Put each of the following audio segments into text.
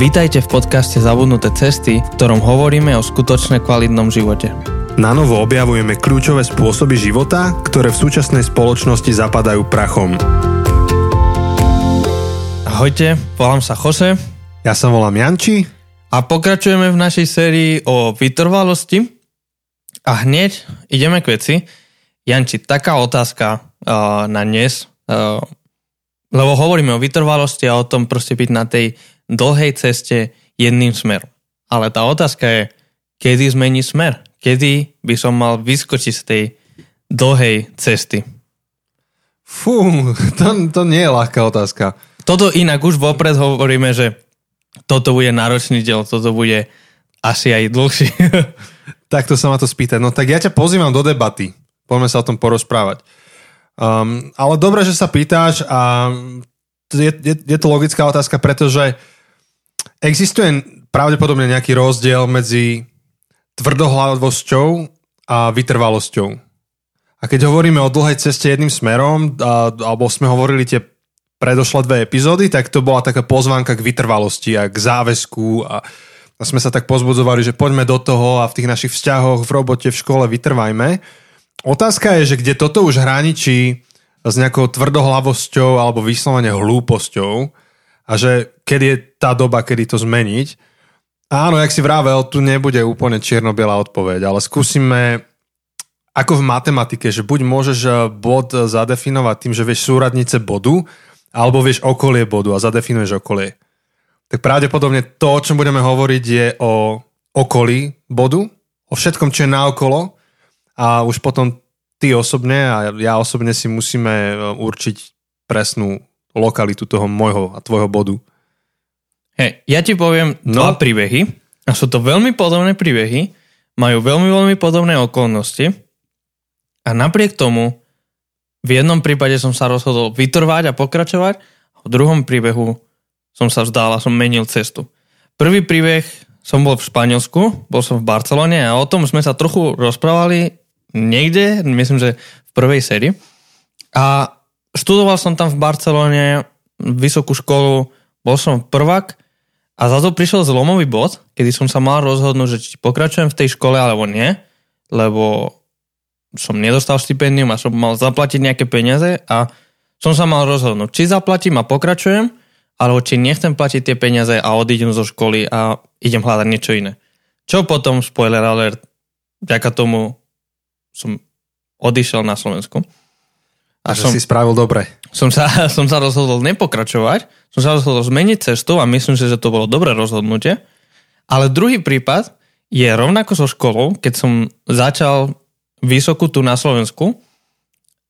Vítajte v podcaste Zabudnuté cesty, v ktorom hovoríme o skutočne kvalitnom živote. Na novo objavujeme kľúčové spôsoby života, ktoré v súčasnej spoločnosti zapadajú prachom. Ahojte, volám sa Jose Ja sa volám Janči. a pokračujeme v našej sérii o vytrvalosti. A hneď ideme k veci. Janči, taká otázka uh, na dnes, uh, lebo hovoríme o vytrvalosti a o tom proste byť na tej dlhej ceste jedným smerom. Ale tá otázka je, kedy zmení smer? Kedy by som mal vyskočiť z tej dlhej cesty? Fú, to, to nie je ľahká otázka. Toto inak už vopred hovoríme, že toto bude náročný diel, toto bude asi aj dlhší. Takto sa ma to spýtať. No tak ja ťa pozývam do debaty. Poďme sa o tom porozprávať. Um, ale dobre, že sa pýtáš a je, je, je to logická otázka, pretože existuje pravdepodobne nejaký rozdiel medzi tvrdohlavosťou a vytrvalosťou. A keď hovoríme o dlhej ceste jedným smerom, a, alebo sme hovorili tie predošlé dve epizódy, tak to bola taká pozvánka k vytrvalosti a k záväzku a, a sme sa tak pozbudzovali, že poďme do toho a v tých našich vzťahoch, v robote, v škole vytrvajme. Otázka je, že kde toto už hraničí s nejakou tvrdohlavosťou alebo vyslovene hlúposťou a že kedy je tá doba, kedy to zmeniť. Áno, jak si vravel, tu nebude úplne čierno-biela odpoveď, ale skúsime ako v matematike, že buď môžeš eh, bod zadefinovať tým, že vieš súradnice bodu, alebo vieš okolie bodu a zadefinuješ okolie. Tak pravdepodobne to, o čom budeme hovoriť, je o okolí bodu, o všetkom, čo je naokolo a už potom ty osobne a ja osobne si musíme e, určiť presnú lokalitu toho môjho a tvojho bodu. Hej, ja ti poviem no. dva príbehy a sú to veľmi podobné príbehy, majú veľmi, veľmi podobné okolnosti a napriek tomu v jednom prípade som sa rozhodol vytrvať a pokračovať a v druhom príbehu som sa vzdal a som menil cestu. Prvý príbeh som bol v Španielsku, bol som v Barcelone a o tom sme sa trochu rozprávali niekde, myslím, že v prvej sérii. A študoval som tam v Barcelone vysokú školu, bol som prvák a za to prišiel zlomový bod, kedy som sa mal rozhodnúť, že či pokračujem v tej škole alebo nie, lebo som nedostal stipendium a som mal zaplatiť nejaké peniaze a som sa mal rozhodnúť, či zaplatím a pokračujem, alebo či nechcem platiť tie peniaze a odídem zo školy a idem hľadať niečo iné. Čo potom, spoiler alert, vďaka tomu som odišiel na Slovensku. A že som, si spravil dobre. Som sa, som sa rozhodol nepokračovať, som sa rozhodol zmeniť cestu a myslím si, že to bolo dobré rozhodnutie. Ale druhý prípad je rovnako so školou, keď som začal vysokú tu na Slovensku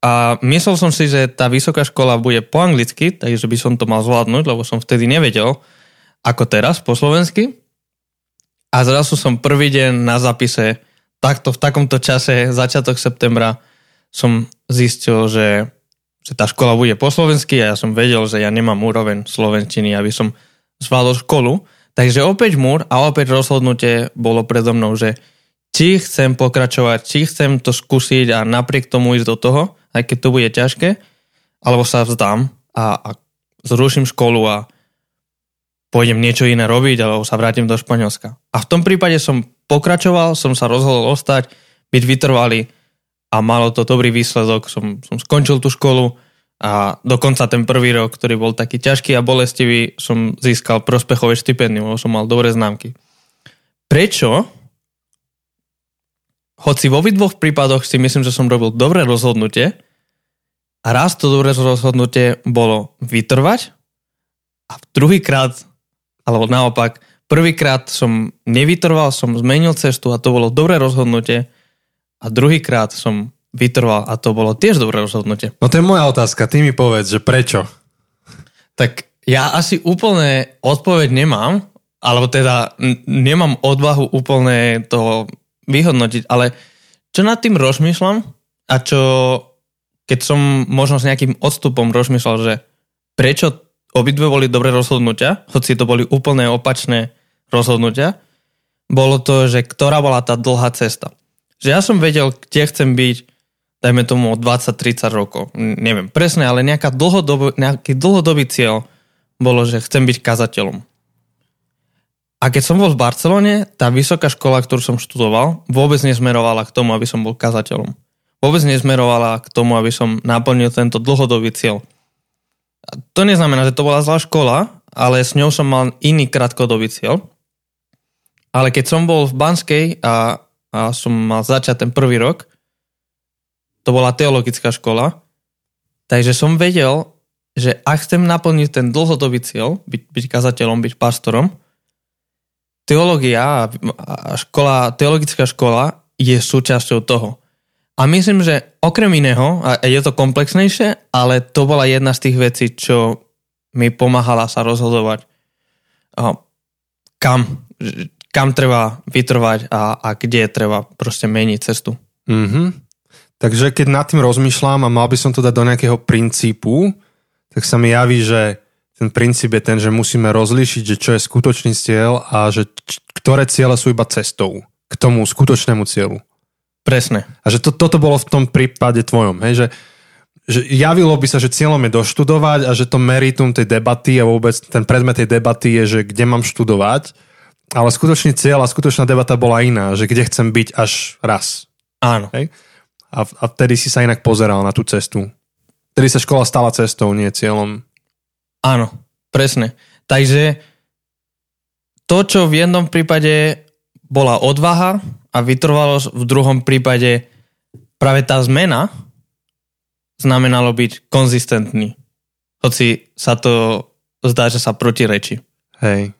a myslel som si, že tá vysoká škola bude po anglicky, takže by som to mal zvládnuť, lebo som vtedy nevedel, ako teraz po slovensky. A zrazu som prvý deň na zapise takto v takomto čase, začiatok septembra, som zistil, že, že tá škola bude po slovensky a ja som vedel, že ja nemám úroveň slovenčiny, aby som zvládol školu. Takže opäť múr a opäť rozhodnutie bolo predo mnou, že či chcem pokračovať, či chcem to skúsiť a napriek tomu ísť do toho, aj keď to bude ťažké, alebo sa vzdám a, a zruším školu a pôjdem niečo iné robiť, alebo sa vrátim do Španielska. A v tom prípade som pokračoval, som sa rozhodol ostať, byť vytrvalý a malo to dobrý výsledok. Som, som skončil tú školu a dokonca ten prvý rok, ktorý bol taký ťažký a bolestivý, som získal prospechové štipendium, lebo som mal dobré známky. Prečo? Hoci vo dvoch prípadoch si myslím, že som robil dobré rozhodnutie a raz to dobré rozhodnutie bolo vytrvať a druhýkrát alebo naopak, prvýkrát som nevytrval, som zmenil cestu a to bolo dobré rozhodnutie a druhýkrát som vytrval a to bolo tiež dobré rozhodnutie. No to je moja otázka, ty mi povedz, že prečo? Tak ja asi úplne odpoveď nemám, alebo teda nemám odvahu úplne to vyhodnotiť, ale čo nad tým rozmýšľam a čo keď som možno s nejakým odstupom rozmýšľal, že prečo obidve boli dobré rozhodnutia, hoci to boli úplne opačné rozhodnutia, bolo to, že ktorá bola tá dlhá cesta. Že ja som vedel, kde chcem byť, dajme tomu 20-30 rokov. Neviem presne, ale nejaká dlhodobý, nejaký dlhodobý cieľ bolo, že chcem byť kazateľom. A keď som bol v Barcelone, tá vysoká škola, ktorú som študoval, vôbec nesmerovala k tomu, aby som bol kazateľom. Vôbec nesmerovala k tomu, aby som naplnil tento dlhodobý cieľ. A to neznamená, že to bola zlá škola, ale s ňou som mal iný krátkodobý cieľ. Ale keď som bol v Banskej a, a som mal začať ten prvý rok, to bola teologická škola, takže som vedel, že ak chcem naplniť ten dlhodobý cieľ, byť, byť kazateľom, byť pastorom, teológia a škola, teologická škola je súčasťou toho. A myslím, že okrem iného, a je to komplexnejšie, ale to bola jedna z tých vecí, čo mi pomáhala sa rozhodovať, kam, kam treba vytrvať a, a kde treba proste meniť cestu. Mm-hmm. Takže keď nad tým rozmýšľam a mal by som to dať do nejakého princípu, tak sa mi javí, že ten princíp je ten, že musíme rozlíšiť, že čo je skutočný cieľ a že č- ktoré ciele sú iba cestou k tomu skutočnému cieľu. Presne. A že to, toto bolo v tom prípade tvojom, hej, že, že javilo by sa, že cieľom je doštudovať a že to meritum tej debaty a vôbec ten predmet tej debaty je, že kde mám študovať, ale skutočný cieľ a skutočná debata bola iná, že kde chcem byť až raz. Áno. Hej? A, a vtedy si sa inak pozeral na tú cestu. Vtedy sa škola stala cestou, nie cieľom. Áno, presne. Takže to, čo v jednom prípade bola odvaha a vytrvalosť, v druhom prípade práve tá zmena znamenalo byť konzistentný. Hoci sa to zdá, že sa protirečí. Hej.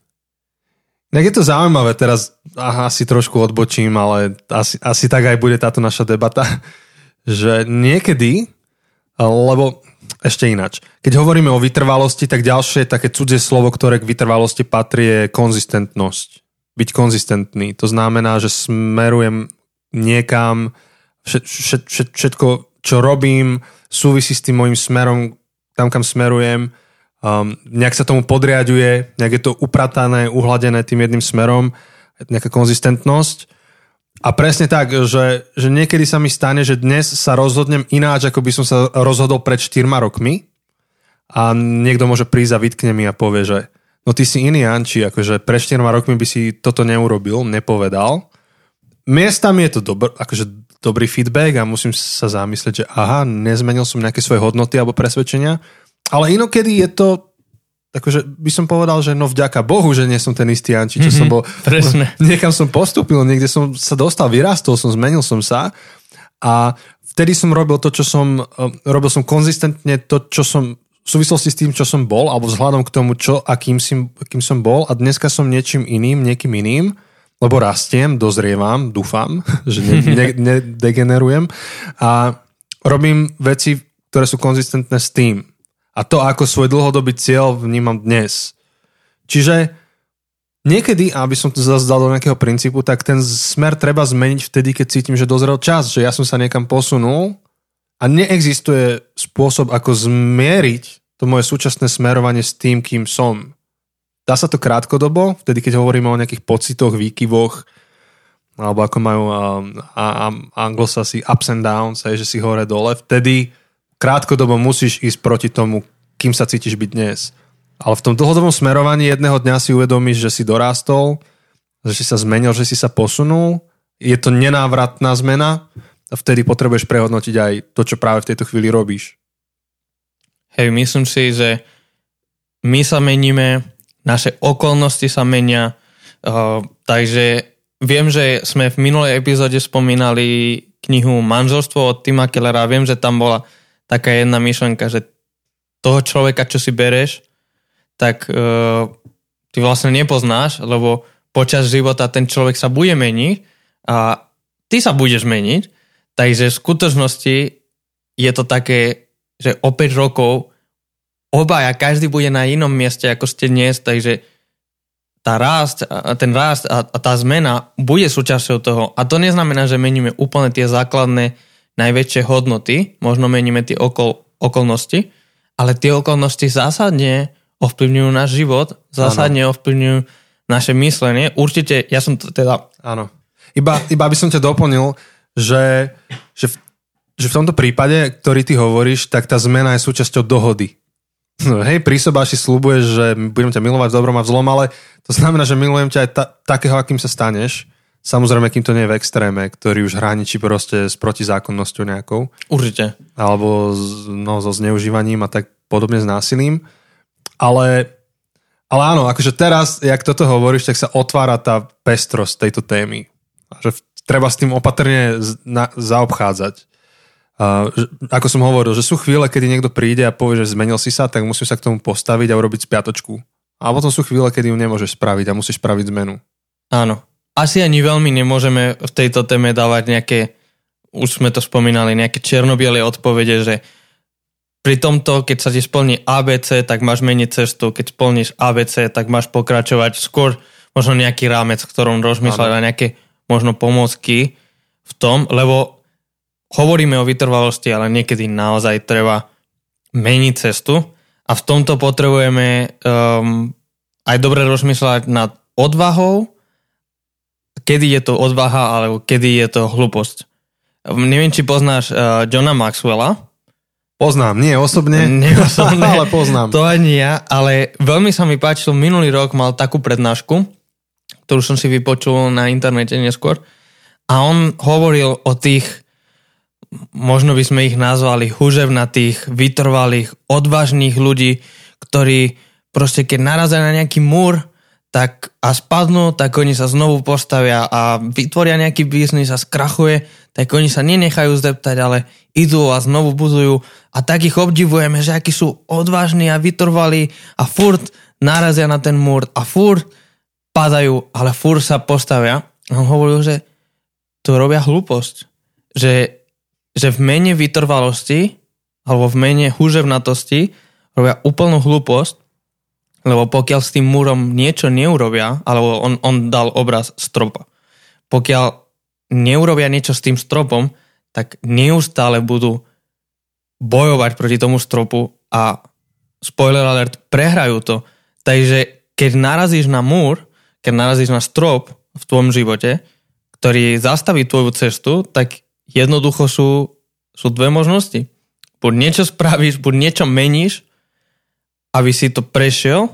Tak je to zaujímavé, teraz aha, asi trošku odbočím, ale asi, asi tak aj bude táto naša debata, že niekedy, lebo ešte inač. Keď hovoríme o vytrvalosti, tak ďalšie také cudzie slovo, ktoré k vytrvalosti patrí, je konzistentnosť. Byť konzistentný. To znamená, že smerujem niekam, všet, všet, všetko, čo robím, súvisí s tým môjim smerom, tam, kam smerujem. Um, nejak sa tomu podriaduje, nejak je to upratané, uhladené tým jedným smerom, nejaká konzistentnosť. A presne tak, že, že niekedy sa mi stane, že dnes sa rozhodnem ináč, ako by som sa rozhodol pred 4 rokmi a niekto môže prísť a vytkne mi a povie, že no ty si iný Anči, akože pred 4 rokmi by si toto neurobil, nepovedal. Miestami je to dobr, akože dobrý feedback a musím sa zamyslieť, že aha, nezmenil som nejaké svoje hodnoty alebo presvedčenia, ale inokedy je to Takže by som povedal, že no vďaka Bohu, že nie som ten istý Anči, čo mm-hmm, som mhm, bol... Presne. Niekam som postupil, niekde som sa dostal, vyrastol som, zmenil som sa. A vtedy som robil to, čo som... Eh, robil som konzistentne to, čo som v súvislosti s tým, čo som bol, alebo vzhľadom k tomu, čo a kým, si, kým som bol. A dneska som niečím iným, niekým iným, lebo rastiem, dozrievam, dúfam, že nedegenerujem ne, ne a robím veci, ktoré sú konzistentné s tým a to ako svoj dlhodobý cieľ vnímam dnes. Čiže niekedy, aby som to zase dal do nejakého princípu, tak ten smer treba zmeniť vtedy, keď cítim, že dozrel čas, že ja som sa niekam posunul a neexistuje spôsob, ako zmieriť to moje súčasné smerovanie s tým, kým som. Dá sa to krátkodobo, vtedy keď hovoríme o nejakých pocitoch, výkyvoch, alebo ako majú um, a, a, anglosasi ups and downs, aj, že si hore dole, vtedy krátkodobo musíš ísť proti tomu, kým sa cítiš byť dnes. Ale v tom dlhodobom smerovaní jedného dňa si uvedomíš, že si dorástol, že si sa zmenil, že si sa posunul. Je to nenávratná zmena a vtedy potrebuješ prehodnotiť aj to, čo práve v tejto chvíli robíš. Hej, myslím si, že my sa meníme, naše okolnosti sa menia, uh, takže viem, že sme v minulej epizóde spomínali knihu Manželstvo od Tima Kellera. Viem, že tam bola taká jedna myšlenka, že toho človeka, čo si bereš, tak uh, ty vlastne nepoznáš, lebo počas života ten človek sa bude meniť a ty sa budeš meniť, takže v skutočnosti je to také, že o 5 rokov obaja, každý bude na inom mieste, ako ste dnes, takže tá rást, ten rást a, a tá zmena bude súčasťou toho. A to neznamená, že meníme úplne tie základné najväčšie hodnoty, možno meníme tie okol, okolnosti, ale tie okolnosti zásadne ovplyvňujú náš život, zásadne ano. ovplyvňujú naše myslenie. Určite, ja som to teda... Áno. Iba, iba by som ťa doplnil, že, že, v, že v tomto prípade, ktorý ty hovoríš, tak tá zmena je súčasťou dohody. No, hej, prísobáši slúbuješ, že budem ťa milovať v dobrom a v zlom, ale to znamená, že milujem ťa aj ta, takého, akým sa staneš. Samozrejme, kým to nie je v extréme, ktorý už hraničí proste s protizákonnosťou nejakou. Určite. Alebo no, so zneužívaním a tak podobne s násilím. Ale, ale áno, akože teraz, jak toto hovoríš, tak sa otvára tá pestrosť tejto témy. Že treba s tým opatrne na, zaobchádzať. Uh, ako som hovoril, že sú chvíle, kedy niekto príde a povie, že zmenil si sa, tak musím sa k tomu postaviť a urobiť spiatočku. A potom sú chvíle, kedy ju nemôžeš spraviť a musíš spraviť zmenu. Áno. Asi ani veľmi nemôžeme v tejto téme dávať nejaké, už sme to spomínali, nejaké černobiele odpovede, že pri tomto, keď sa ti splní ABC, tak máš meniť cestu, keď splníš ABC, tak máš pokračovať skôr možno nejaký rámec, v ktorom rozmýšľať a nejaké možno pomocky v tom, lebo hovoríme o vytrvalosti, ale niekedy naozaj treba meniť cestu a v tomto potrebujeme um, aj dobre rozmýšľať nad odvahou, kedy je to odvaha alebo kedy je to hlúposť. Neviem, či poznáš uh, Johna Maxwella. Poznám, nie osobne, nie osobne ale poznám. To ani ja, ale veľmi sa mi páčilo, minulý rok mal takú prednášku, ktorú som si vypočul na internete neskôr a on hovoril o tých možno by sme ich nazvali huževnatých, vytrvalých, odvážnych ľudí, ktorí proste keď narazia na nejaký múr tak a spadnú, tak oni sa znovu postavia a vytvoria nejaký biznis a skrachuje, tak oni sa nenechajú zdeptať, ale idú a znovu budujú a tak ich obdivujeme, že akí sú odvážni a vytrvalí a furt narazia na ten múr a furt padajú, ale furt sa postavia. A on hovoril, že to robia hlúposť. Že že v mene vytrvalosti alebo v mene húževnatosti robia úplnú hlúposť, lebo pokiaľ s tým múrom niečo neurobia, alebo on, on dal obraz stropa, pokiaľ neurobia niečo s tým stropom, tak neustále budú bojovať proti tomu stropu a spoiler alert, prehrajú to. Takže keď narazíš na múr, keď narazíš na strop v tvojom živote, ktorý zastaví tvoju cestu, tak jednoducho sú, sú dve možnosti. Buď niečo spravíš, buď niečo meníš, aby si to prešiel,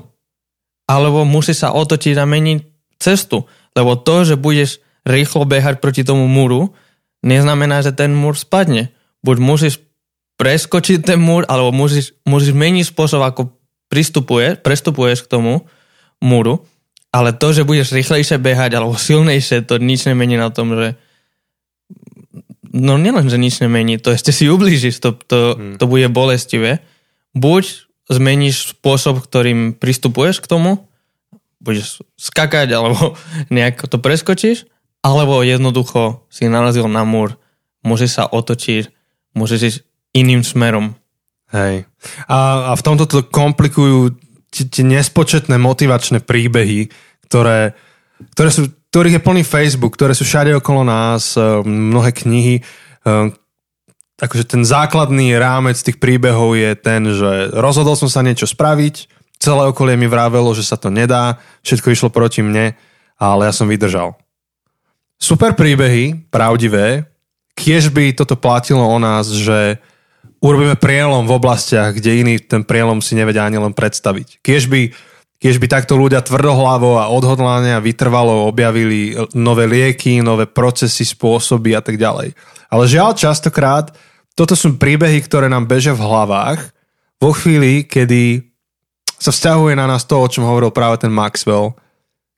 alebo musí sa otočiť a meniť cestu. Lebo to, že budeš rýchlo behať proti tomu múru, neznamená, že ten múr spadne. Buď musíš preskočiť ten múr, alebo musíš, musíš meniť spôsob, ako pristupuje, prestupuješ k tomu múru, ale to, že budeš rýchlejšie behať alebo silnejšie, to nič nemení na tom, že no nielen, že nič nemení, to ešte si ublížiš, to, to, hmm. to bude bolestivé. Buď zmeníš spôsob, ktorým pristupuješ k tomu, budeš skakať, alebo nejako to preskočíš, alebo jednoducho si narazil na múr, môže sa otočiť, môžeš ísť iným smerom. Hej. A, a v tomto to komplikujú tie nespočetné motivačné príbehy, ktoré, ktoré sú ktorých je plný Facebook, ktoré sú všade okolo nás, eh, mnohé knihy. Akože ten základný rámec tých príbehov je ten, že rozhodol som sa niečo spraviť, celé okolie mi vravelo, že sa to nedá, všetko išlo proti mne, ale ja som vydržal. Super príbehy, pravdivé, kiež by toto platilo o nás, že urobíme prielom v oblastiach, kde iní ten prielom si nevedia ani len predstaviť. Kiež by keď by takto ľudia tvrdohlavo a odhodlane a vytrvalo objavili nové lieky, nové procesy, spôsoby a tak ďalej. Ale žiaľ častokrát toto sú príbehy, ktoré nám bežia v hlavách vo chvíli, kedy sa vzťahuje na nás to, o čom hovoril práve ten Maxwell,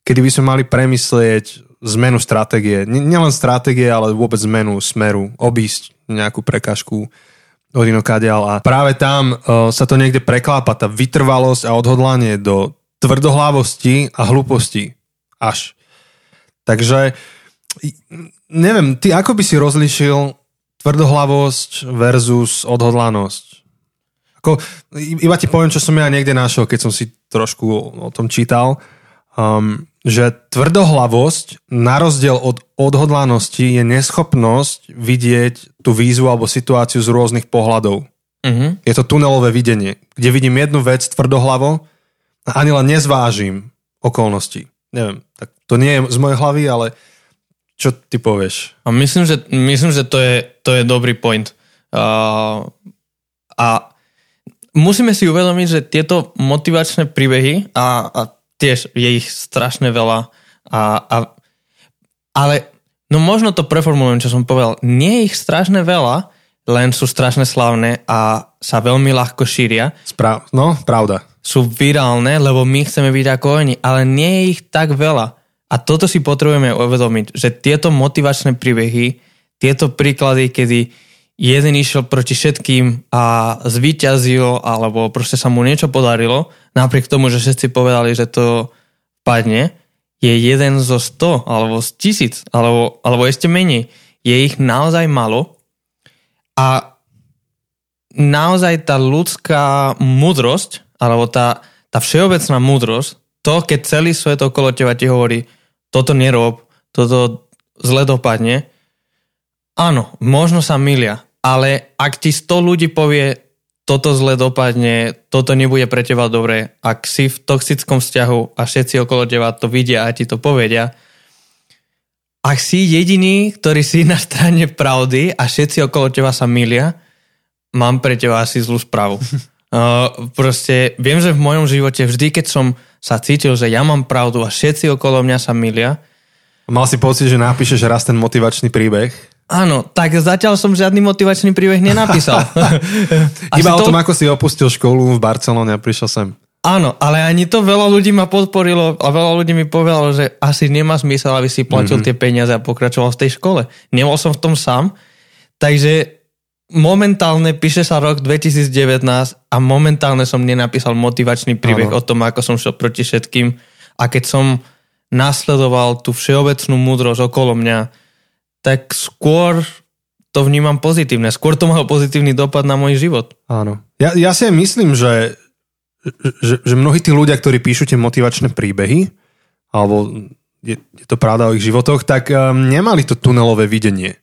kedy by sme mali premyslieť zmenu stratégie. Nielen stratégie, ale vôbec zmenu smeru, obísť nejakú prekažku od inokádial. A práve tam uh, sa to niekde preklápa, tá vytrvalosť a odhodlanie do tvrdohlavosti a hlúposti. Až. Takže neviem, ty ako by si rozlišil tvrdohlavosť versus odhodlanosť? Ako, iba ti poviem, čo som ja niekde našiel, keď som si trošku o tom čítal, um, že tvrdohlavosť na rozdiel od odhodlanosti je neschopnosť vidieť tú výzvu alebo situáciu z rôznych pohľadov. Uh-huh. Je to tunelové videnie, kde vidím jednu vec tvrdohlavo ani len nezvážim okolnosti. Neviem, tak to nie je z mojej hlavy, ale čo ty povieš? A myslím, že, myslím, že to, je, to je dobrý point. Uh, a musíme si uvedomiť, že tieto motivačné príbehy a, a tiež je ich strašne veľa a, a ale no možno to preformulujem, čo som povedal. Nie je ich strašne veľa, len sú strašne slavné a sa veľmi ľahko šíria. Spra- no, pravda. Sú virálne, lebo my chceme byť ako oni, ale nie je ich tak veľa. A toto si potrebujeme uvedomiť, že tieto motivačné príbehy, tieto príklady, kedy jeden išiel proti všetkým a zvíťazil, alebo proste sa mu niečo podarilo, napriek tomu, že všetci povedali, že to padne, je jeden zo 100 alebo z tisíc, alebo, alebo ešte menej. Je ich naozaj malo a naozaj tá ľudská múdrosť, alebo tá, tá všeobecná múdrosť, to, keď celý svet okolo teba ti hovorí, toto nerob, toto zle dopadne, áno, možno sa milia, ale ak ti 100 ľudí povie, toto zle dopadne, toto nebude pre teba dobré. Ak si v toxickom vzťahu a všetci okolo teba to vidia a ti to povedia, ak si jediný, ktorý si na strane pravdy a všetci okolo teba sa milia, mám pre teba asi zlú správu. Uh, proste viem, že v mojom živote vždy, keď som sa cítil, že ja mám pravdu a všetci okolo mňa sa milia. Mal si pocit, že napíšeš raz ten motivačný príbeh? Áno, tak zatiaľ som žiadny motivačný príbeh nenapísal. Iba to... o tom, ako si opustil školu v Barcelone a prišiel sem. Áno, ale ani to veľa ľudí ma podporilo a veľa ľudí mi povedalo, že asi nemá zmysel, aby si platil mm-hmm. tie peniaze a pokračoval v tej škole. Nebol som v tom sám, takže momentálne píše sa rok 2019 a momentálne som nenapísal motivačný príbeh ano. o tom, ako som šiel proti všetkým a keď som nasledoval tú všeobecnú múdrosť okolo mňa, tak skôr to vnímam pozitívne. Skôr to malo pozitívny dopad na môj život. Áno. Ja, ja si myslím, že, že, že mnohí tí ľudia, ktorí píšu tie motivačné príbehy, alebo je, je to pravda o ich životoch, tak um, nemali to tunelové videnie.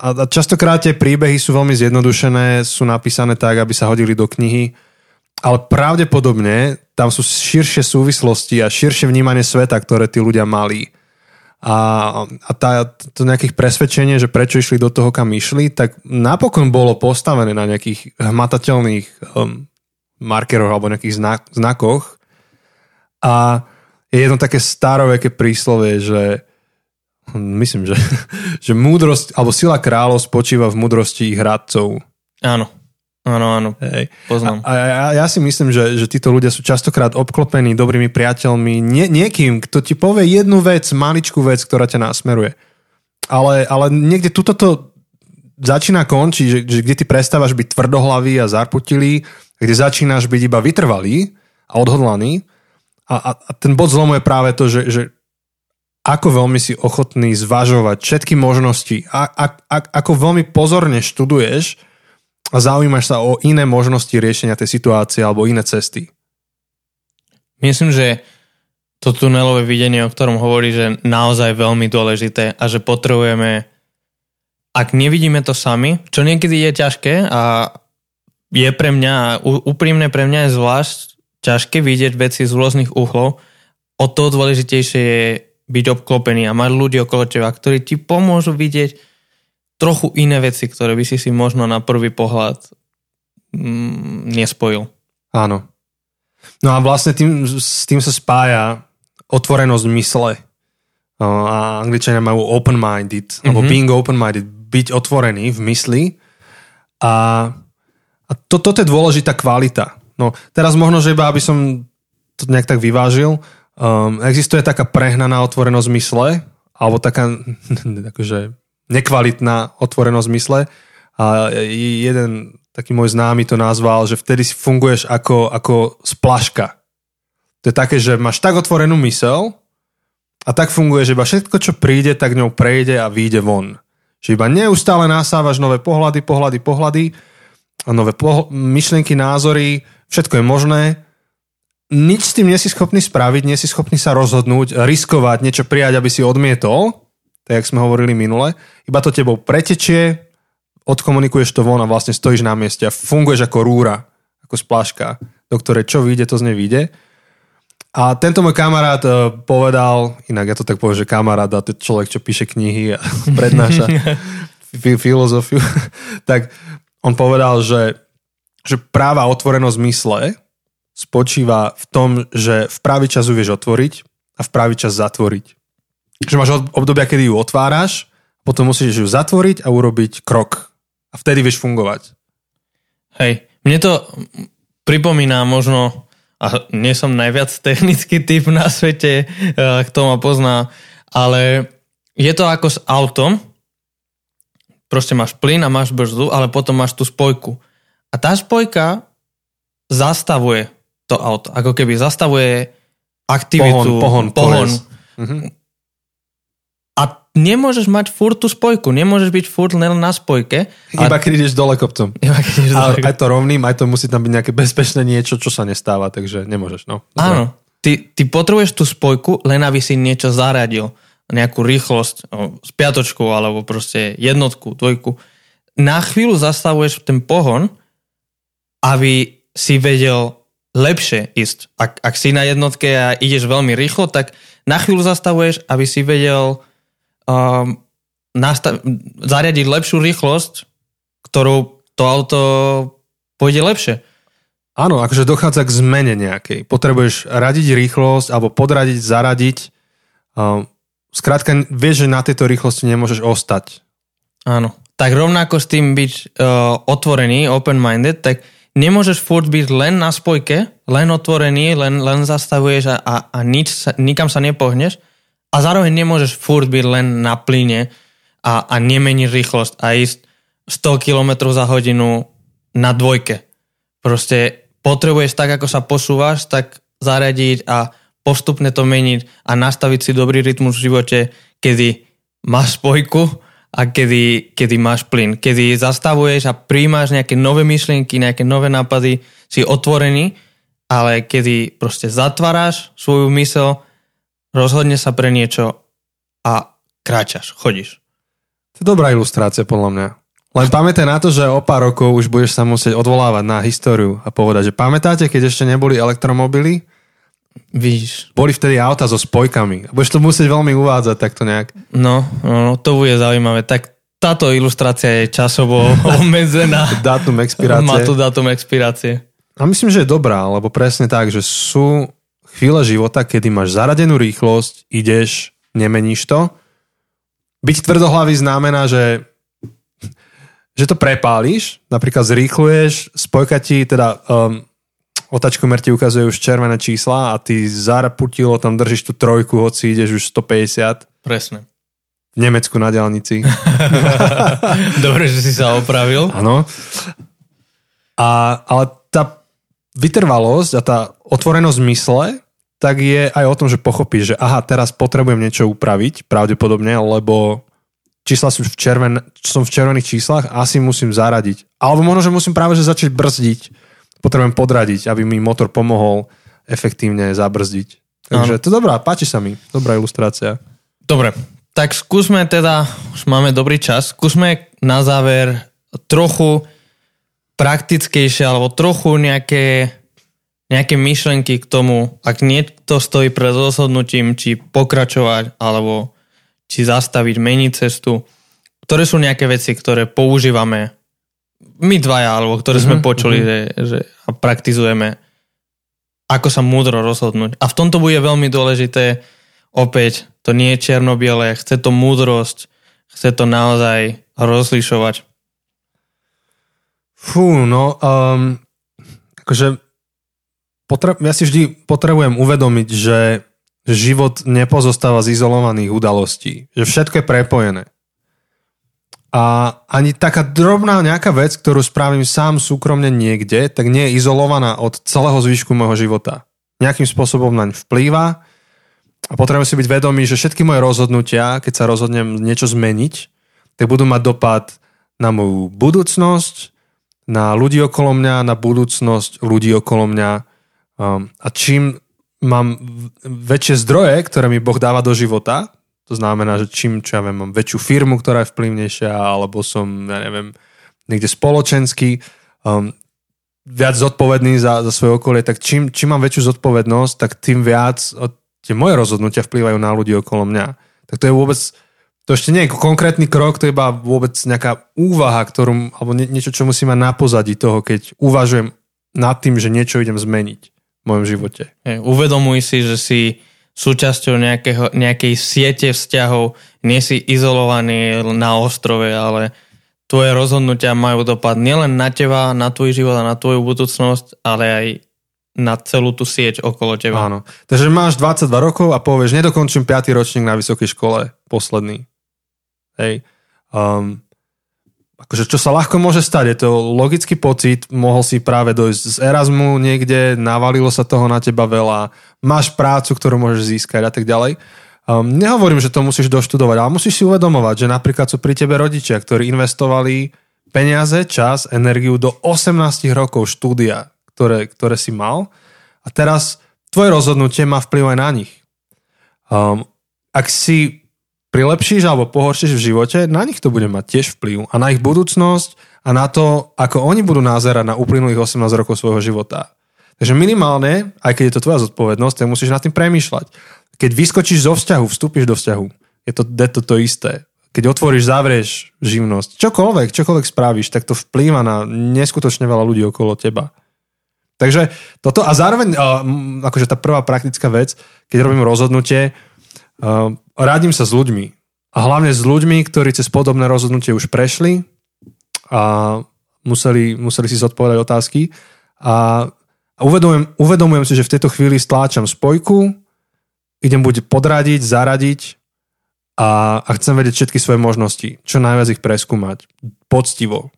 A, častokrát tie príbehy sú veľmi zjednodušené, sú napísané tak, aby sa hodili do knihy, ale pravdepodobne tam sú širšie súvislosti a širšie vnímanie sveta, ktoré tí ľudia mali a, a tá, to nejakých presvedčenie, že prečo išli do toho, kam išli, tak napokon bolo postavené na nejakých hmatateľných um, markeroch alebo nejakých znak, znakoch. A je jedno také staroveké príslovie, že myslím, že, že múdrosť alebo sila kráľov spočíva v múdrosti ich hradcov. Áno. Áno, áno, Hej. poznám. A, a ja, ja si myslím, že, že títo ľudia sú častokrát obklopení dobrými priateľmi, nie, niekým, kto ti povie jednu vec, maličkú vec, ktorá ťa nasmeruje. Ale, ale niekde tuto to začína končiť, že, že kde ty prestávaš byť tvrdohlavý a zarputilý, kde začínaš byť iba vytrvalý a odhodlaný. A, a, a ten bod zlomu je práve to, že, že ako veľmi si ochotný zvažovať všetky možnosti, a, a, a, ako veľmi pozorne študuješ a zaujímaš sa o iné možnosti riešenia tej situácie alebo iné cesty. Myslím, že to tunelové videnie, o ktorom hovorí, že naozaj veľmi dôležité a že potrebujeme, ak nevidíme to sami, čo niekedy je ťažké a je pre mňa, úprimne pre mňa je zvlášť ťažké vidieť veci z rôznych uhlov, o to dôležitejšie je byť obklopený a mať ľudí okolo teba, ktorí ti pomôžu vidieť trochu iné veci, ktoré by si si možno na prvý pohľad mm, nespojil. Áno. No a vlastne tým, s tým sa spája otvorenosť mysle. A angličania majú open-minded, mm-hmm. alebo being open-minded, byť otvorený v mysli. A, a to, toto je dôležitá kvalita. No teraz možno, že iba aby som to nejak tak vyvážil, um, existuje taká prehnaná otvorenosť mysle, alebo taká akože nekvalitná otvorenosť mysle. A jeden taký môj známy to nazval, že vtedy si funguješ ako, ako splaška. To je také, že máš tak otvorenú mysel a tak funguje, že iba všetko, čo príde, tak ňou prejde a vyjde von. Že iba neustále nasávaš nové pohľady, pohľady, pohľady a nové pohl- myšlienky, názory, všetko je možné. Nič s tým nie si schopný spraviť, nie si schopný sa rozhodnúť, riskovať, niečo prijať, aby si odmietol tak jak sme hovorili minule, iba to tebou pretečie, odkomunikuješ to von a vlastne stojíš na mieste a funguješ ako rúra, ako spláška, do ktorej čo vyjde, to z nej vyjde. A tento môj kamarát uh, povedal, inak ja to tak poviem, že kamarát a to človek, čo píše knihy a prednáša filozofiu, tak on povedal, že že práva otvorenosť mysle spočíva v tom, že v pravý čas ju vieš otvoriť a v pravý čas zatvoriť. Že máš obdobia, kedy ju otváraš, potom musíš ju zatvoriť a urobiť krok. A vtedy vieš fungovať. Hej, mne to pripomína možno, a nie som najviac technický typ na svete, eh, kto ma pozná, ale je to ako s autom, proste máš plyn a máš brzdu, ale potom máš tú spojku. A tá spojka zastavuje to auto. Ako keby zastavuje aktivitu, pohon, pohon, pohon. Uh-huh. A nemôžeš mať furt tú spojku, nemôžeš byť furt len na spojke. Iba keď ideš dole kopcom. Iba keď ideš dole. Aj to rovným, aj to musí tam byť nejaké bezpečné niečo, čo sa nestáva, takže nemôžeš. No. Áno, ty, ty potrebuješ tú spojku, len aby si niečo zaradil. Nejakú rýchlosť, s piatočkou, alebo proste jednotku, dvojku. Na chvíľu zastavuješ ten pohon, aby si vedel lepšie ísť. Ak, ak si na jednotke a ideš veľmi rýchlo, tak na chvíľu zastavuješ, aby si vedel um, nastav- zariadiť lepšiu rýchlosť, ktorou to auto pôjde lepšie. Áno, akože dochádza k zmene nejakej. Potrebuješ radiť rýchlosť alebo podradiť, zaradiť. Um, skrátka, vieš, že na tejto rýchlosti nemôžeš ostať. Áno. Tak rovnako s tým byť uh, otvorený, open-minded, tak nemôžeš furt byť len na spojke, len otvorený, len, len zastavuješ a, a, a nič nikam sa nepohneš a zároveň nemôžeš furt byť len na plyne a, a nemeniť rýchlosť a ísť 100 km za hodinu na dvojke. Proste potrebuješ tak, ako sa posúvaš, tak zaradiť a postupne to meniť a nastaviť si dobrý rytmus v živote, kedy máš spojku, a kedy, kedy máš plyn. Kedy zastavuješ a príjmaš nejaké nové myšlienky, nejaké nové nápady, si otvorený, ale kedy proste zatváraš svoju mysel, rozhodne sa pre niečo a kráčaš, chodíš. To je dobrá ilustrácia podľa mňa. Len pamätaj na to, že o pár rokov už budeš sa musieť odvolávať na históriu a povedať, že pamätáte, keď ešte neboli elektromobily, Víš. Boli vtedy auta so spojkami. Budeš to musieť veľmi uvádzať takto nejak. No, no, to bude zaujímavé. Tak táto ilustrácia je časovo obmedzená. dátum expirácie. Má tu dátum expirácie. A myslím, že je dobrá, lebo presne tak, že sú chvíle života, kedy máš zaradenú rýchlosť, ideš, nemeníš to. Byť tvrdohlavý znamená, že že to prepáliš, napríklad zrýchluješ, spojka ti, teda um, otačkomer ti ukazuje už červené čísla a ty zaraputilo tam držíš tú trojku, hoci ideš už 150. Presne. V Nemecku na diálnici. Dobre, že si sa opravil. Áno. A, ale tá vytrvalosť a tá otvorenosť mysle tak je aj o tom, že pochopíš, že aha, teraz potrebujem niečo upraviť, pravdepodobne, lebo čísla sú v, červen, som v červených číslach, asi musím zaradiť. Alebo možno, že musím práve že začať brzdiť potrebujem podradiť, aby mi motor pomohol efektívne zabrzdiť. Takže ano. to dobrá, páči sa mi. Dobrá ilustrácia. Dobre, tak skúsme teda, už máme dobrý čas, skúsme na záver trochu praktickejšie alebo trochu nejaké, nejaké myšlenky k tomu, ak niekto stojí pred rozhodnutím, či pokračovať alebo či zastaviť, meniť cestu, ktoré sú nejaké veci, ktoré používame my dvaja, alebo ktoré sme mm-hmm. počuli, mm-hmm. že, že a praktizujeme, ako sa múdro rozhodnúť. A v tomto bude veľmi dôležité, opäť, to nie je černobiele, chce to múdrosť, chce to naozaj rozlišovať. Fú, no, um, akože potre- ja si vždy potrebujem uvedomiť, že život nepozostáva z izolovaných udalostí. Že všetko je prepojené. A ani taká drobná nejaká vec, ktorú spravím sám súkromne niekde, tak nie je izolovaná od celého zvyšku môjho života. Nejakým spôsobom naň vplýva a potrebujem si byť vedomý, že všetky moje rozhodnutia, keď sa rozhodnem niečo zmeniť, tak budú mať dopad na moju budúcnosť, na ľudí okolo mňa, na budúcnosť ľudí okolo mňa. Um, a čím mám väčšie zdroje, ktoré mi Boh dáva do života, to znamená, že čím, čo ja viem, mám väčšiu firmu, ktorá je vplyvnejšia, alebo som, ja neviem, niekde spoločenský, um, viac zodpovedný za, za svoje okolie, tak čím, čím mám väčšiu zodpovednosť, tak tým viac tie moje rozhodnutia vplývajú na ľudí okolo mňa. Tak to je vôbec, to ešte nie je konkrétny krok, to je iba vôbec nejaká úvaha, ktorú, alebo nie, niečo, čo musím mať na pozadí toho, keď uvažujem nad tým, že niečo idem zmeniť v mojom živote. Uvedomuj si, že si súčasťou nejakého, nejakej siete vzťahov, nie si izolovaný na ostrove, ale tvoje rozhodnutia majú dopad nielen na teba, na tvoj život a na tvoju budúcnosť, ale aj na celú tú sieť okolo teba. Áno. Takže máš 22 rokov a povieš, nedokončím 5. ročník na vysokej škole, posledný. Hej. Um, akože čo sa ľahko môže stať, je to logický pocit, mohol si práve dojsť z Erasmu niekde, navalilo sa toho na teba veľa, máš prácu, ktorú môžeš získať a tak ďalej. Um, nehovorím, že to musíš doštudovať, ale musíš si uvedomovať, že napríklad sú pri tebe rodičia, ktorí investovali peniaze, čas, energiu do 18 rokov štúdia, ktoré, ktoré si mal a teraz tvoje rozhodnutie má vplyv aj na nich. Um, ak si prilepšíš alebo pohoršíš v živote, na nich to bude mať tiež vplyv a na ich budúcnosť a na to, ako oni budú názerať na uplynulých 18 rokov svojho života. Takže minimálne, aj keď je to tvoja zodpovednosť, tak musíš nad tým premýšľať. Keď vyskočíš zo vzťahu, vstúpiš do vzťahu, je to, je to to isté. Keď otvoríš, zavrieš živnosť, čokoľvek, čokoľvek spravíš, tak to vplýva na neskutočne veľa ľudí okolo teba. Takže toto a zároveň, akože tá prvá praktická vec, keď robím rozhodnutie, radím sa s ľuďmi. A hlavne s ľuďmi, ktorí cez podobné rozhodnutie už prešli a museli, museli si zodpovedať otázky. A uvedomujem, uvedomujem si, že v tejto chvíli stláčam spojku, idem buď podradiť, zaradiť a, a chcem vedieť všetky svoje možnosti. Čo najviac ich preskúmať. Poctivo.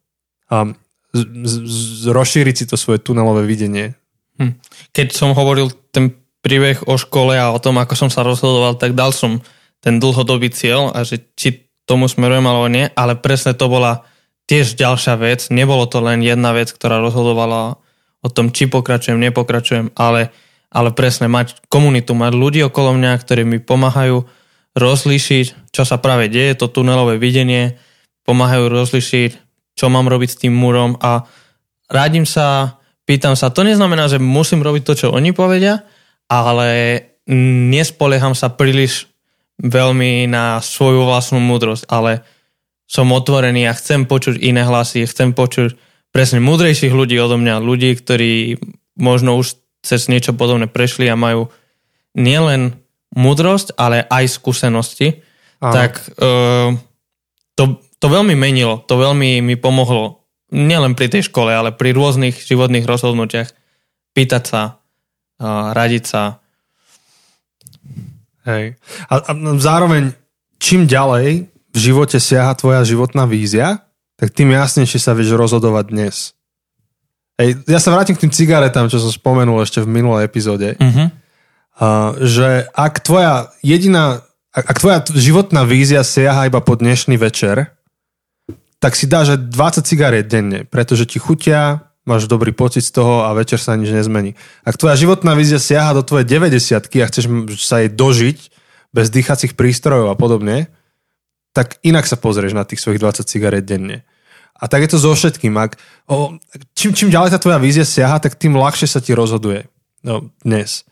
A z, z, z, rozšíriť si to svoje tunelové videnie. Hm. Keď som hovoril ten príbeh o škole a o tom, ako som sa rozhodoval, tak dal som ten dlhodobý cieľ a že či tomu smerujem alebo nie, ale presne to bola tiež ďalšia vec. Nebolo to len jedna vec, ktorá rozhodovala o tom, či pokračujem, nepokračujem, ale, ale presne mať komunitu, mať ľudí okolo mňa, ktorí mi pomáhajú rozlíšiť, čo sa práve deje, to tunelové videnie, pomáhajú rozlíšiť, čo mám robiť s tým múrom a rádim sa, pýtam sa, to neznamená, že musím robiť to, čo oni povedia, ale nespolieham sa príliš veľmi na svoju vlastnú múdrosť, ale som otvorený a chcem počuť iné hlasy, chcem počuť presne múdrejších ľudí odo mňa, ľudí, ktorí možno už cez niečo podobné prešli a majú nielen múdrosť, ale aj skúsenosti, Aha. tak uh, to, to veľmi menilo, to veľmi mi pomohlo nielen pri tej škole, ale pri rôznych životných rozhodnutiach pýtať sa, uh, radiť sa, Hej. A, a zároveň, čím ďalej v živote siaha tvoja životná vízia, tak tým jasnejšie sa vieš rozhodovať dnes. Hej, ja sa vrátim k tým cigaretám, čo som spomenul ešte v minulej epizóde. Uh-huh. Uh, že ak tvoja jediná, ak, ak tvoja životná vízia siaha iba po dnešný večer, tak si dáš 20 cigariet denne, pretože ti chutia, máš dobrý pocit z toho a večer sa nič nezmení. Ak tvoja životná vízia siaha do tvojej 90 a chceš sa jej dožiť bez dýchacích prístrojov a podobne, tak inak sa pozrieš na tých svojich 20 cigaret denne. A tak je to so všetkým. Ak, o, čím, čím ďalej tá tvoja vízia siaha, tak tým ľahšie sa ti rozhoduje. No, dnes.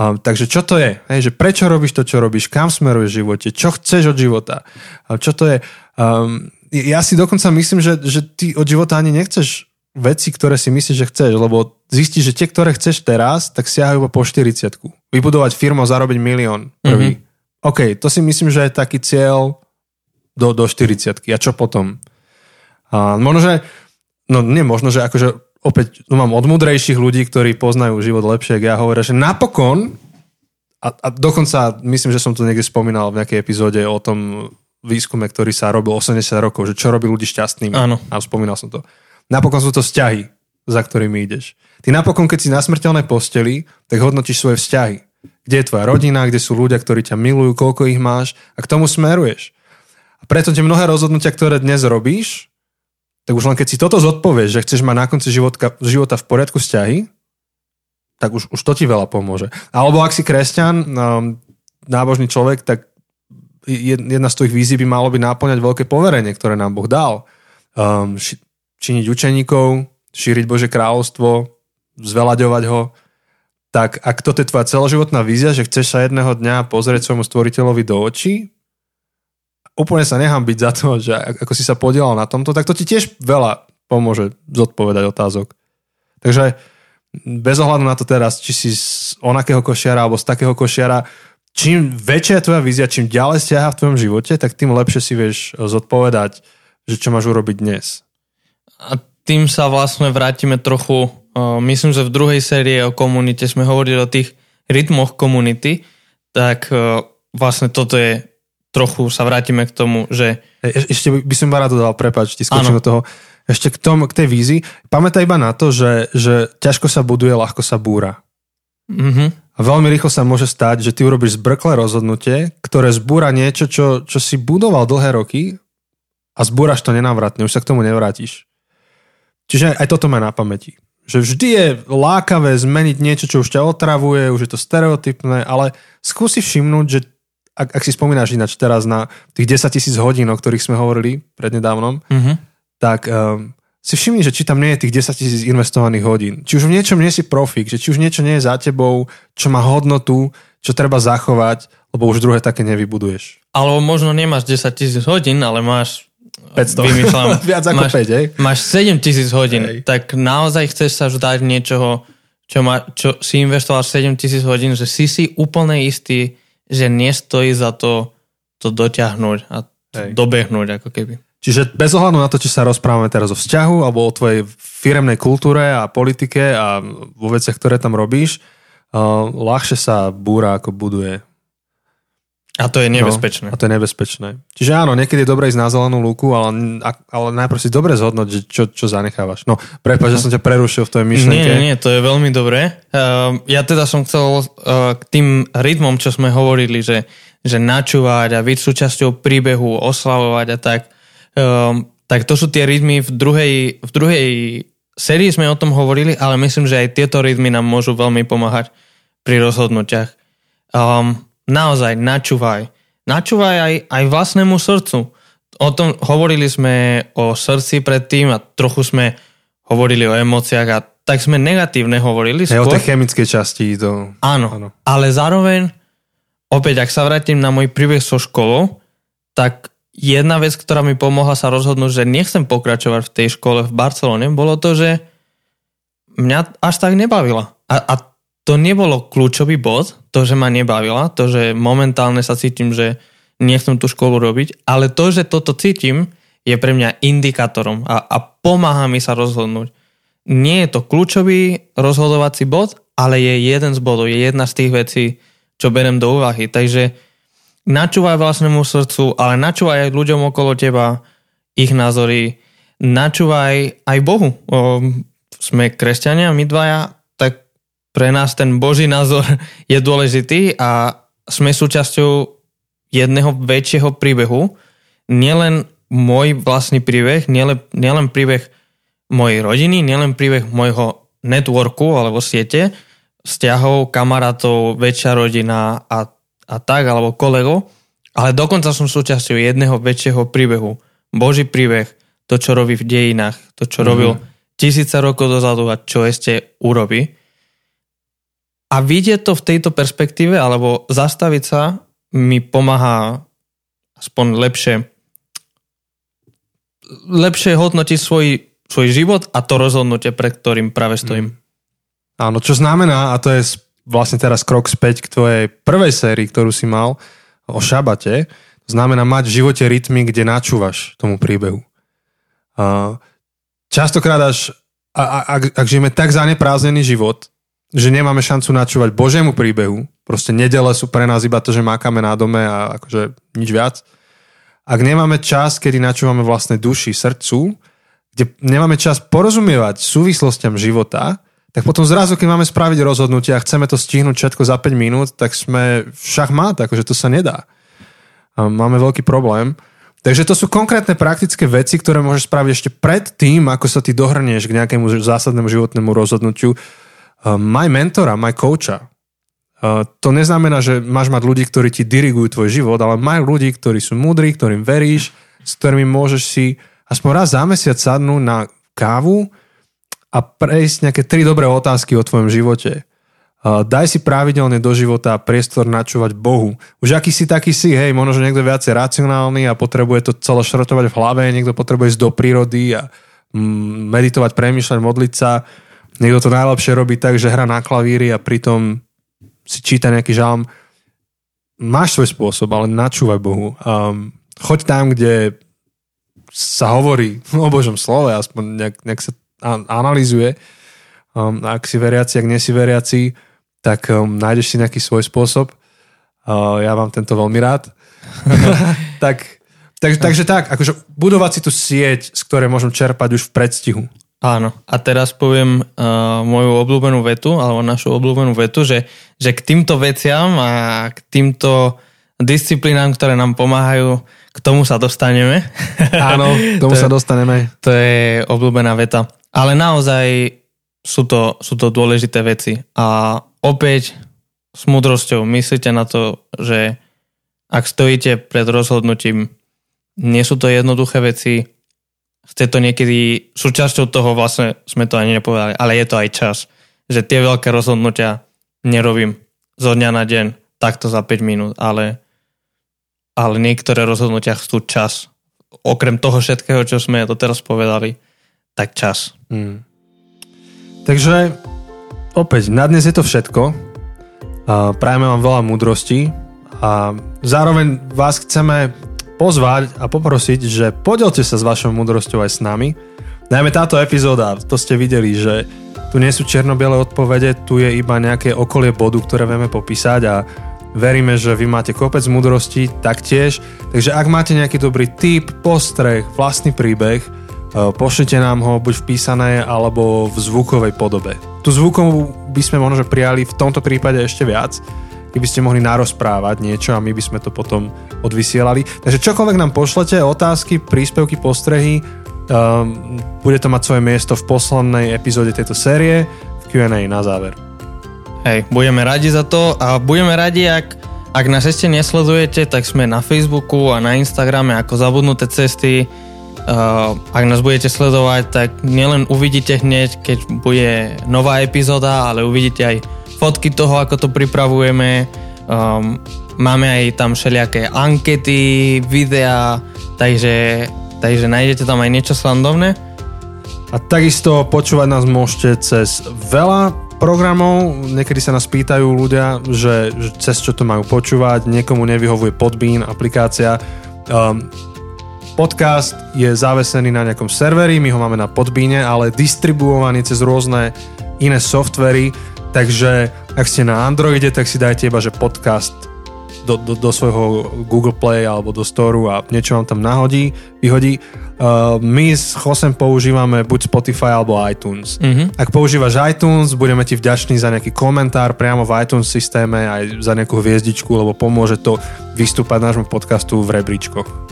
Um, takže čo to je? Hej, že prečo robíš to, čo robíš? Kam smeruješ v živote? Čo chceš od života? Um, čo to je? Um, ja si dokonca myslím, že, že ty od života ani nechceš veci, ktoré si myslíš, že chceš, lebo zistíš, že tie, ktoré chceš teraz, tak siahajú po 40 Vybudovať firmu a zarobiť milión prvý. Mm-hmm. OK, to si myslím, že je taký cieľ do, do 40 A čo potom? A možno, že, no nie možno, že akože opäť no mám od mudrejších ľudí, ktorí poznajú život lepšie, ja hovoria, že napokon a, a dokonca myslím, že som to niekde spomínal v nejakej epizóde o tom výskume, ktorý sa robil 80 rokov, že čo robí ľudí šťastnými. Áno. A spomínal som to Napokon sú to vzťahy, za ktorými ideš. Ty napokon, keď si na smrteľnej posteli, tak hodnotíš svoje vzťahy. Kde je tvoja rodina, kde sú ľudia, ktorí ťa milujú, koľko ich máš a k tomu smeruješ. A preto tie mnohé rozhodnutia, ktoré dnes robíš, tak už len keď si toto zodpovieš, že chceš mať na konci života, života v poriadku vzťahy, tak už, už to ti veľa pomôže. Alebo ak si kresťan, um, nábožný človek, tak jedna z tvojich vízí by malo byť náplňať veľké poverenie, ktoré nám Boh dal. Um, činiť učeníkov, šíriť Bože kráľovstvo, zvelaďovať ho, tak ak toto je tvoja celoživotná vízia, že chceš sa jedného dňa pozrieť svojmu stvoriteľovi do očí úplne sa nechám byť za to, že ako si sa podielal na tomto, tak to ti tiež veľa pomôže zodpovedať otázok. Takže bez ohľadu na to teraz, či si z onakého košiara alebo z takého košiara, čím väčšia je tvoja vízia, čím ďalej stiaha v tvojom živote, tak tým lepšie si vieš zodpovedať, že čo máš urobiť dnes. A tým sa vlastne vrátime trochu, myslím, že v druhej sérii o komunite sme hovorili o tých rytmoch komunity, tak vlastne toto je trochu sa vrátime k tomu, že... E, ešte by som rád dodal, prepáč, ti skočím do toho. Ešte k, tom, k tej vízii. Pamätaj iba na to, že, že ťažko sa buduje, ľahko sa búra. Mm-hmm. A veľmi rýchlo sa môže stať, že ty urobíš zbrklé rozhodnutie, ktoré zbúra niečo, čo, čo si budoval dlhé roky a zbúraš to nenávratne, už sa k tomu nevrátiš. Čiže aj toto má na pamäti. Že vždy je lákavé zmeniť niečo, čo už ťa otravuje, už je to stereotypné, ale skúsi všimnúť, že ak, ak si spomínaš ináč teraz na tých 10 tisíc hodín, o ktorých sme hovorili prednedávnom, mm-hmm. tak um, si všimni, že či tam nie je tých 10 tisíc investovaných hodín. Či už v niečom nie si profik, že či už niečo nie je za tebou, čo má hodnotu, čo treba zachovať, lebo už druhé také nevybuduješ. Alebo možno nemáš 10 tisíc hodín, ale máš 500. Vymýšľam. Viac ako máš, 5, hej? Máš 7 tisíc hodín, hej. tak naozaj chceš sa vzdať niečoho, čo, má, čo si investoval 7 tisíc hodín, že si si úplne istý, že nestojí za to to dotiahnuť a Hej. dobehnúť ako keby. Čiže bez ohľadu na to, či sa rozprávame teraz o vzťahu alebo o tvojej firemnej kultúre a politike a vo veciach, ktoré tam robíš, uh, ľahšie sa búra ako buduje. A to je nebezpečné. No, a to je nebezpečné. Čiže áno, niekedy je dobre ísť na zelenú lúku, ale, ale najprv si dobre zhodnoť, že čo, čo zanechávaš. No, prepáč, že som ťa prerušil v tvojej myšlenke. Nie, nie, to je veľmi dobré. Uh, ja teda som chcel uh, k tým rytmom, čo sme hovorili, že, že načúvať a byť súčasťou príbehu, oslavovať a tak, um, tak to sú tie rytmy v druhej, v druhej sérii sme o tom hovorili, ale myslím, že aj tieto rytmy nám môžu veľmi pomáhať pri rozhodnutiach. Um, naozaj načúvaj. Načúvaj aj, aj vlastnému srdcu. O tom hovorili sme o srdci predtým a trochu sme hovorili o emóciách a tak sme negatívne hovorili. Aj o tej chemickej časti. To... Áno, Áno, ale zároveň, opäť, ak sa vrátim na môj príbeh so školou, tak jedna vec, ktorá mi pomohla sa rozhodnúť, že nechcem pokračovať v tej škole v Barcelone, bolo to, že mňa až tak nebavila. A, a to nebolo kľúčový bod, to, že ma nebavila, to, že momentálne sa cítim, že nechcem tú školu robiť, ale to, že toto cítim, je pre mňa indikátorom a, a pomáha mi sa rozhodnúť. Nie je to kľúčový rozhodovací bod, ale je jeden z bodov, je jedna z tých vecí, čo berem do úvahy. Takže načúvaj vlastnému srdcu, ale načúvaj aj ľuďom okolo teba, ich názory, načúvaj aj Bohu. O, sme kresťania, my dvaja, pre nás ten Boží názor je dôležitý a sme súčasťou jedného väčšieho príbehu. Nielen môj vlastný príbeh, nielen, nielen príbeh mojej rodiny, nielen príbeh môjho networku alebo siete, vzťahov, kamarátov, väčšia rodina a, a tak, alebo kolegov, ale dokonca som súčasťou jedného väčšieho príbehu. Boží príbeh, to, čo robí v dejinách, to, čo mm-hmm. robil tisíce rokov dozadu a čo ešte urobí. A vidieť to v tejto perspektíve, alebo zastaviť sa, mi pomáha aspoň lepšie lepšie hodnotiť svoj, svoj život a to rozhodnutie, pred ktorým práve stojím. Mm. Áno, čo znamená, a to je vlastne teraz krok späť k tvojej prvej sérii, ktorú si mal o šabate, to znamená mať v živote rytmy, kde načúvaš tomu príbehu. Častokrát až, ak, ak žijeme tak zanepráznený život, že nemáme šancu načúvať Božiemu príbehu. Proste nedele sú pre nás iba to, že mákame na dome a akože nič viac. Ak nemáme čas, kedy načúvame vlastnej duši, srdcu, kde nemáme čas porozumievať súvislostiam života, tak potom zrazu, keď máme spraviť rozhodnutie a chceme to stihnúť všetko za 5 minút, tak sme šachmát, akože to sa nedá. A máme veľký problém. Takže to sú konkrétne praktické veci, ktoré môžeš spraviť ešte pred tým, ako sa ty dohrnieš k nejakému zásadnému životnému rozhodnutiu maj mentora, maj kouča. Uh, to neznamená, že máš mať ľudí, ktorí ti dirigujú tvoj život, ale maj ľudí, ktorí sú múdri, ktorým veríš, s ktorými môžeš si aspoň raz za mesiac sadnúť na kávu a prejsť nejaké tri dobré otázky o tvojom živote. Uh, daj si pravidelne do života priestor načúvať Bohu. Už aký si taký si, hej, možno, že niekto viacej racionálny a potrebuje to celé šrotovať v hlave, niekto potrebuje ísť do prírody a mm, meditovať, premýšľať, modliť sa. Niekto to najlepšie robí tak, že hrá na klavíri a pritom si číta nejaký žalm. Máš svoj spôsob, ale načúvaj Bohu. Um, choď tam, kde sa hovorí o Božom slove, aspoň nejak, nejak sa analýzuje. Um, ak si veriaci, ak nie si veriaci, tak um, nájdeš si nejaký svoj spôsob. Uh, ja mám tento veľmi rád. tak, tak, takže tak, akože budovať si tú sieť, z ktorej môžem čerpať už v predstihu. Áno, a teraz poviem uh, moju obľúbenú vetu, alebo našu obľúbenú vetu, že, že k týmto veciam a k týmto disciplínám, ktoré nám pomáhajú, k tomu sa dostaneme. Áno, k tomu to sa dostaneme. To je obľúbená veta. Ale naozaj sú to, sú to dôležité veci. A opäť s múdrosťou myslíte na to, že ak stojíte pred rozhodnutím, nie sú to jednoduché veci, chce to niekedy, súčasťou toho vlastne sme to ani nepovedali, ale je to aj čas, že tie veľké rozhodnutia nerobím zo dňa na deň, takto za 5 minút, ale, ale niektoré rozhodnutia chcú čas. Okrem toho všetkého, čo sme to teraz povedali, tak čas. Hmm. Takže opäť, na dnes je to všetko. Prajeme vám veľa múdrosti a zároveň vás chceme pozvať a poprosiť, že podielte sa s vašou múdrosťou aj s nami. Najmä táto epizóda, to ste videli, že tu nie sú černobiele odpovede, tu je iba nejaké okolie bodu, ktoré vieme popísať a veríme, že vy máte kopec múdrosti taktiež. Takže ak máte nejaký dobrý tip, postreh, vlastný príbeh, Eh, pošlite nám ho buď v písanej alebo v zvukovej podobe. Tu zvukovú by sme možno prijali v tomto prípade ešte viac, keby ste mohli narozprávať niečo a my by sme to potom odvysielali. Takže čokoľvek nám pošlete, otázky, príspevky, postrehy, um, bude to mať svoje miesto v poslednej epizóde tejto série v Q&A na záver. Hej, budeme radi za to a budeme radi, ak, ak nás ešte nesledujete, tak sme na Facebooku a na Instagrame ako Zabudnuté cesty Uh, ak nás budete sledovať, tak nielen uvidíte hneď, keď bude nová epizóda, ale uvidíte aj fotky toho, ako to pripravujeme. Um, máme aj tam všelijaké ankety, videá, takže, takže nájdete tam aj niečo slandovné. A takisto počúvať nás môžete cez veľa programov. Niekedy sa nás pýtajú ľudia, že, že cez čo to majú počúvať. Niekomu nevyhovuje Podbean aplikácia. Um, Podcast je zavesený na nejakom serveri, my ho máme na Podbíne, ale distribuovaný cez rôzne iné softvery, takže ak ste na Androide, tak si dajte iba, že podcast do, do, do svojho Google Play alebo do Store a niečo vám tam nahodí, vyhodí. Uh, my s Chosem používame buď Spotify alebo iTunes. Mm-hmm. Ak používaš iTunes, budeme ti vďační za nejaký komentár priamo v iTunes systéme aj za nejakú hviezdičku, lebo pomôže to vystúpať nášmu podcastu v rebríčkoch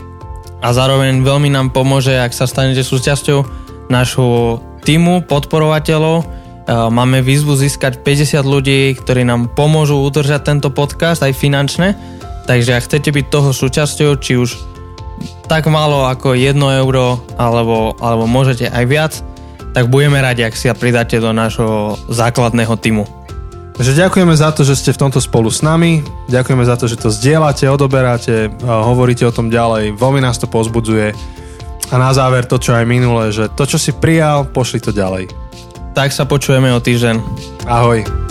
a zároveň veľmi nám pomôže, ak sa stanete súčasťou nášho týmu podporovateľov. Máme výzvu získať 50 ľudí, ktorí nám pomôžu udržať tento podcast aj finančne. Takže ak chcete byť toho súčasťou, či už tak málo ako 1 euro, alebo, alebo môžete aj viac, tak budeme radi, ak si sa pridáte do nášho základného týmu. Takže ďakujeme za to, že ste v tomto spolu s nami, ďakujeme za to, že to zdieľate, odoberáte, hovoríte o tom ďalej, veľmi nás to pozbudzuje. A na záver to, čo aj minule, že to, čo si prijal, pošli to ďalej. Tak sa počujeme o týždeň. Ahoj.